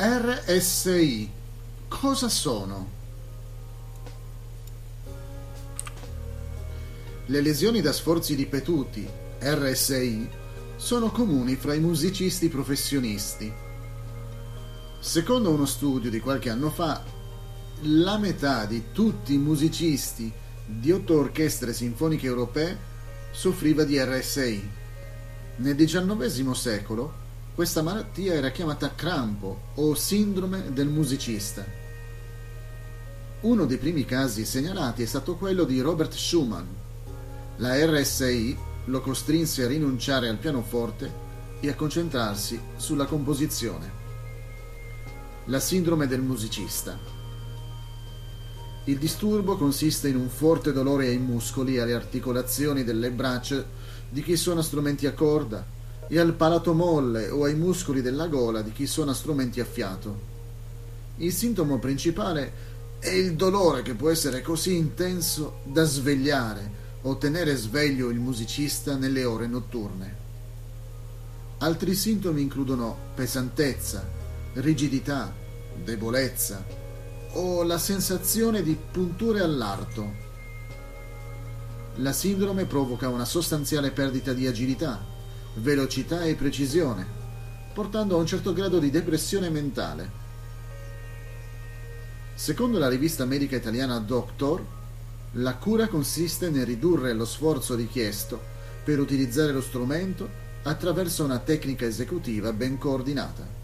RSI. Cosa sono? Le lesioni da sforzi ripetuti, RSI, sono comuni fra i musicisti professionisti. Secondo uno studio di qualche anno fa, la metà di tutti i musicisti di otto orchestre sinfoniche europee soffriva di RSI. Nel XIX secolo questa malattia era chiamata crampo o sindrome del musicista. Uno dei primi casi segnalati è stato quello di Robert Schumann. La RSI lo costrinse a rinunciare al pianoforte e a concentrarsi sulla composizione. La sindrome del musicista. Il disturbo consiste in un forte dolore ai muscoli e alle articolazioni delle braccia di chi suona strumenti a corda, e al palato molle o ai muscoli della gola di chi suona strumenti a fiato. Il sintomo principale è il dolore che può essere così intenso da svegliare o tenere sveglio il musicista nelle ore notturne. Altri sintomi includono pesantezza, rigidità, debolezza o la sensazione di punture all'arto. La sindrome provoca una sostanziale perdita di agilità, velocità e precisione, portando a un certo grado di depressione mentale. Secondo la rivista medica italiana Doctor, la cura consiste nel ridurre lo sforzo richiesto per utilizzare lo strumento attraverso una tecnica esecutiva ben coordinata.